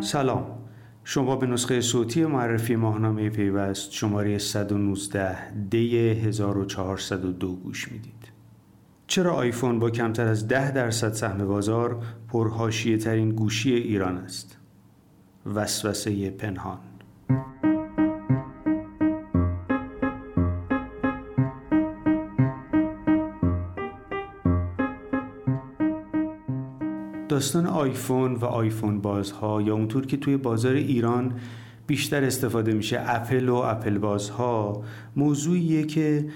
سلام. شما به نسخه صوتی معرفی ماهنامه پیوست شماره 119 دی 1402 گوش می‌دید. چرا آیفون با کمتر از 10 درصد سهم بازار پرهاشیه ترین گوشی ایران است؟ وسوسه پنهان. داستان آیفون و آیفون بازها یا اونطور که توی بازار ایران بیشتر استفاده میشه اپل و اپل بازها موضوعیه که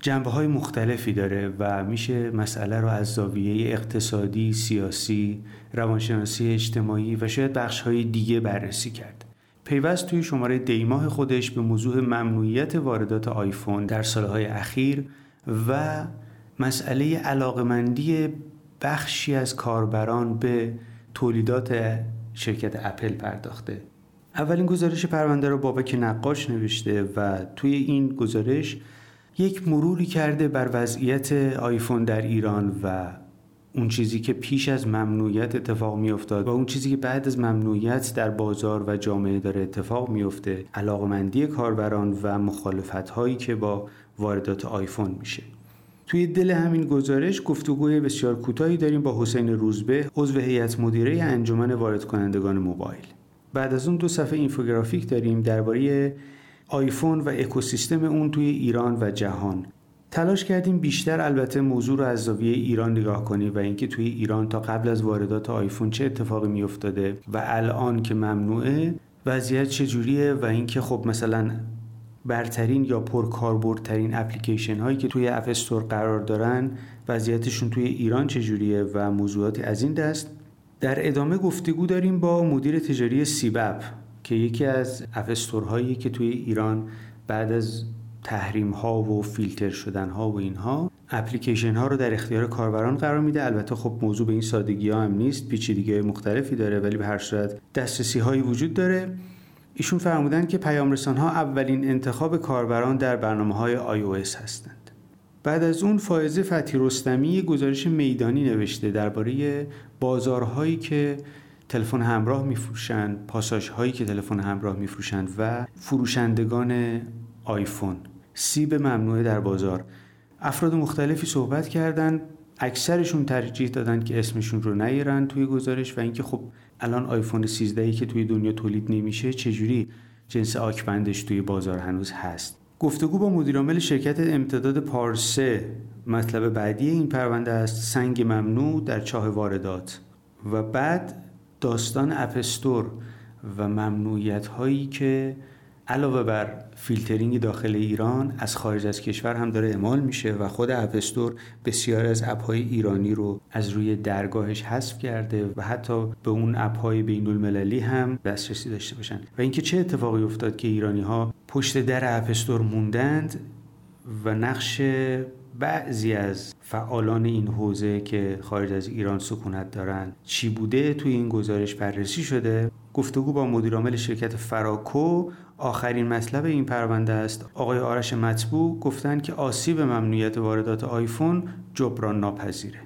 جنبه های مختلفی داره و میشه مسئله رو از زاویه اقتصادی، سیاسی، روانشناسی اجتماعی و شاید بخش های دیگه بررسی کرد. پیوست توی شماره دیماه خودش به موضوع ممنوعیت واردات آیفون در سالهای اخیر و مسئله علاقمندی بخشی از کاربران به تولیدات شرکت اپل پرداخته اولین گزارش پرونده رو بابک نقاش نوشته و توی این گزارش یک مروری کرده بر وضعیت آیفون در ایران و اون چیزی که پیش از ممنوعیت اتفاق میافتاد و اون چیزی که بعد از ممنوعیت در بازار و جامعه داره اتفاق میفته علاقمندی کاربران و مخالفت هایی که با واردات آیفون میشه. توی دل همین گزارش گفتگوی بسیار کوتاهی داریم با حسین روزبه عضو هیئت مدیره انجمن وارد کنندگان موبایل. بعد از اون دو صفحه اینفوگرافیک داریم درباره آیفون و اکوسیستم اون توی ایران و جهان. تلاش کردیم بیشتر البته موضوع رو از زاویه ایران نگاه کنیم و اینکه توی ایران تا قبل از واردات آیفون چه اتفاقی میافتاده و الان که ممنوعه وضعیت چجوریه و اینکه خب مثلا برترین یا پرکاربردترین اپلیکیشن هایی که توی اپ استور قرار دارن وضعیتشون توی ایران چجوریه و موضوعاتی از این دست. در ادامه گفتگو داریم با مدیر تجاری سیبپ که یکی از اپ هایی که توی ایران بعد از تحریم ها و فیلتر شدن ها و اینها اپلیکیشن ها رو در اختیار کاربران قرار میده البته خب موضوع به این سادگی ها هم نیست پیچیدگی مختلفی داره ولی به هر صورت دسترسی هایی وجود داره ایشون فرمودن که پیام ها اولین انتخاب کاربران در برنامه های iOS هستند. بعد از اون فائزه فتی رستمی گزارش میدانی نوشته درباره بازارهایی که تلفن همراه میفروشند، پاساژ هایی که تلفن همراه میفروشند و فروشندگان آیفون. سیب ممنوعه در بازار. افراد مختلفی صحبت کردند اکثرشون ترجیح دادن که اسمشون رو نیارن توی گزارش و اینکه خب الان آیفون 13 که توی دنیا تولید نمیشه چجوری جنس آکبندش توی بازار هنوز هست گفتگو با مدیرعامل شرکت امتداد پارسه مطلب بعدی این پرونده است سنگ ممنوع در چاه واردات و بعد داستان اپستور و ممنوعیت هایی که علاوه بر فیلترینگ داخل ایران از خارج از کشور هم داره اعمال میشه و خود اپستور بسیار از اپهای ایرانی رو از روی درگاهش حذف کرده و حتی به اون اپهای بین المللی هم دسترسی داشته باشن. و اینکه چه اتفاقی افتاد که ایرانی ها پشت در اپستور موندند و نقش بعضی از فعالان این حوزه که خارج از ایران سکونت دارند چی بوده توی این گزارش بررسی شده؟ گفتگو با مدیرعامل شرکت فراکو آخرین مطلب این پرونده است. آقای آرش مطبوع گفتند که آسیب ممنوعیت واردات آیفون جبران ناپذیره.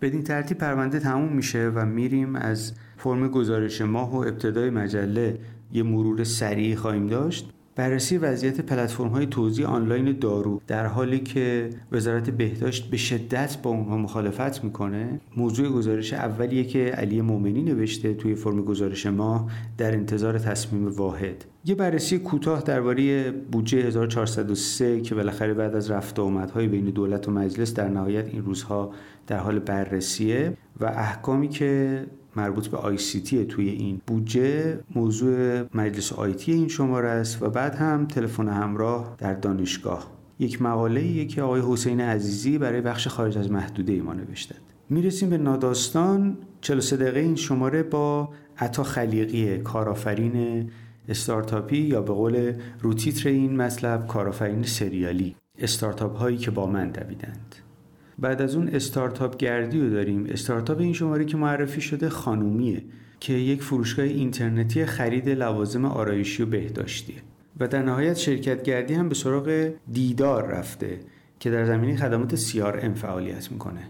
بدین ترتیب پرونده تموم میشه و میریم از فرم گزارش ماه و ابتدای مجله. یه مرور سریع خواهیم داشت. بررسی وضعیت پلتفرم های توزیع آنلاین دارو در حالی که وزارت بهداشت به شدت با اونها مخالفت می‌کنه موضوع گزارش اولیه که علی مومنی نوشته توی فرم گزارش ما در انتظار تصمیم واحد. یه بررسی کوتاه درباره بودجه 1403 که بالاخره بعد از رفت و آمدهای بین دولت و مجلس در نهایت این روزها در حال بررسیه و احکامی که مربوط به آی سی تی توی این بودجه موضوع مجلس آیتی این شماره است و بعد هم تلفن همراه در دانشگاه. یک مقاله ایه که آقای حسین عزیزی برای بخش خارج از محدوده ما نوشتند می‌رسیم به ناداستان. 43 دقیقه این شماره با عطا خلیقی کارآفرین استارتاپی یا به قول روتیتر این مطلب کارآفرین سریالی. استارتاپ هایی که با من دویدند. بعد از اون استارتاپ گردی رو داریم. استارتاپ این شماره که معرفی شده خانومیه که یک فروشگاه اینترنتی خرید لوازم آرایشی و بهداشتیه. و در نهایت شرکت گردی هم به سراغ دیدار رفته که در زمینه خدمات CRM فعالیت می‌کنه.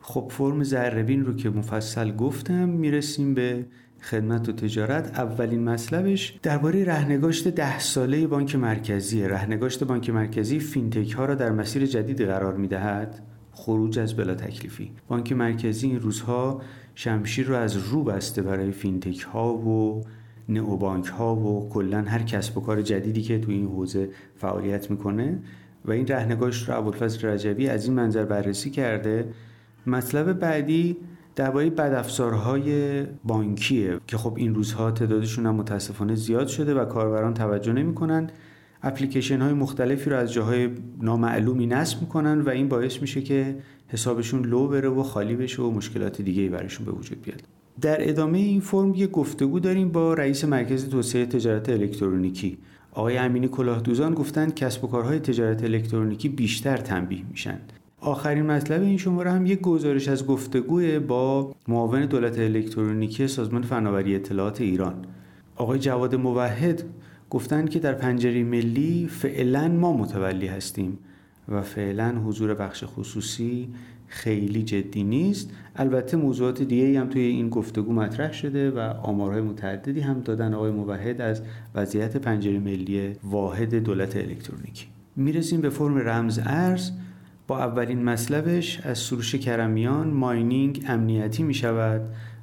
خب فرم ذره‌بین رو که مفصل گفتم می‌رسیم به خدمت و تجارت. اولین مطلبش درباره رهنگاشت ده ساله بانک مرکزی رهنگاشت بانک مرکزی فینتک ها را در مسیر جدید قرار می‌دهد. خروج از بلا تکلیفی. بانک مرکزی این روزها شمشیر رو از رو بسته برای فینتک ها و نئوبانک ها و کلا هر کسب و کار جدیدی که تو این حوزه فعالیت می‌کنه و این رهنگاشت رو ابوالفضل رجبی از این منظر بررسی کرده. مطلب بعدی درباره بدافزارهای بانکیه که خب این روزها تعدادشون هم متاسفانه زیاد شده و کاربران توجه نمی‌کنن اپلیکیشن های مختلفی رو از جاهای نامعلومی نصب می‌کنن و این باعث میشه که حسابشون لو بره و خالی بشه و مشکلات دیگه برشون به وجود بیاد. در ادامه این فرم یه گفتگو داریم با رئیس مرکز توسعه تجارت الکترونیکی. آقای امینی کلاهدوزان گفتند کسب و کارهای تجارت الکترونیکی بیشتر تنبیه میشن. آخرین مطلب این شماره هم یک گزارش از گفتگوی با معاون دولت الکترونیکی سازمان فناوری اطلاعات ایران. آقای جواد موحد گفتند که در پنجره ملی فعلا ما متولی هستیم و فعلا حضور بخش خصوصی خیلی جدی نیست. البته موضوعات دیگه هم توی این گفتگو مطرح شده و آمارهای متعددی هم دادن آقای موحد از وضعیت پنجره ملی واحد دولت الکترونیکی. می‌رسیم به فرم رمز ارز. با اولین مطلبش از سروش کرمیان ماینینگ امنیتی می شود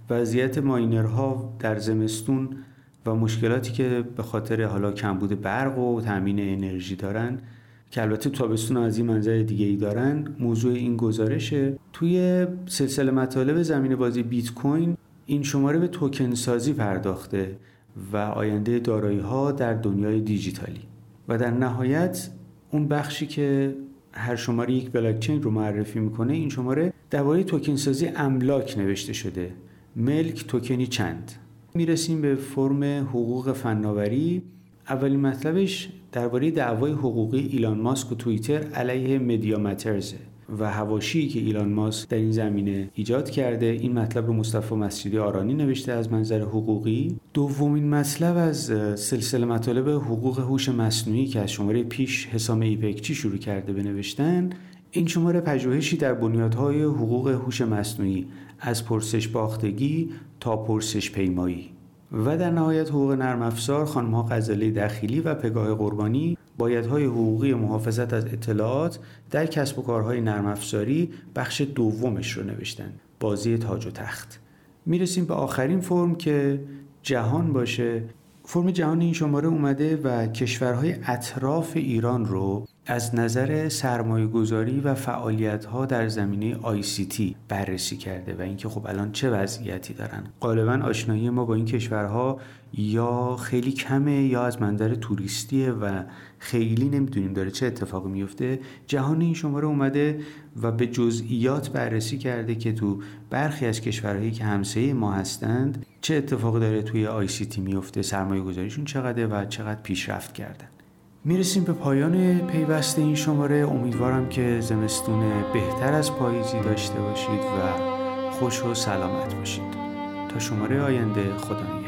وضعیت ماینرها در زمستون و مشکلاتی که به خاطر حالا کمبود برق و تامین انرژی دارن که البته تابستون از این منظر دیگه ای دارن موضوع این گزارشه. توی سلسله مطالب زمین بازی بیت کوین این شماره به توکن سازی پرداخته و آینده دارایی ها در دنیای دیجیتالی. و در نهایت اون بخشی که هر شماره یک بلاکچین رو معرفی می‌کنه این شماره درباره توکن سازی املاک نوشته شده. ملک توکنی چند؟ می‌رسیم به فرم حقوق فناوری. اولین مطلبش درباره دعوای حقوقی ایلان ماسک و توییتر علیه مدیا مترزه و هواشی که ایلان ماسک در این زمینه ایجاد کرده. این مطلب رو مصطفی مسجدی آرانی نوشته از منظر حقوقی. دومین مطلب از سلسله مطالب حقوق هوش مصنوعی که از شماره پیش حسام ایپکچی شروع کرده به نوشتن این شماره پژوهشی در بنیادهای حقوق هوش مصنوعی از پرسش باختگی تا پرسش پیمایی. و در نهایت حقوق نرم افزار خانمها غزاله دخیلی و پگاه قربانی بایدهای حقوقی محافظت از اطلاعات در کسب و کارهای نرم افزاری بخش دومش رو نوشتن. بازی تاج و تخت. می‌رسیم به آخرین فرم که جهان باشه. فرم جهان این شماره اومده و کشورهای اطراف ایران رو از نظر سرمایه گذاری و فعالیت ها در زمینه تی بررسی کرده و اینکه خب الان چه وضعیتی دارن. غالبا آشنایی ما با این کشورها یا خیلی کمه یا از منظر توریستیه و خیلی نمی‌دونیم داره چه اتفاقی میفته جهان این شماره اومده و به جزئیات بررسی کرده که تو برخی از کشورهایی که همسایه ما هستند چه اتفاقی داره توی تی میفته سرمایه گذاریشون چقدر و چقدر پیشرفت کردن می‌رسیم به پایان پیوست این شماره. امیدوارم که زمستون بهتر از پاییزی داشته باشید و خوش و سلامت باشید. تا شماره آینده خدا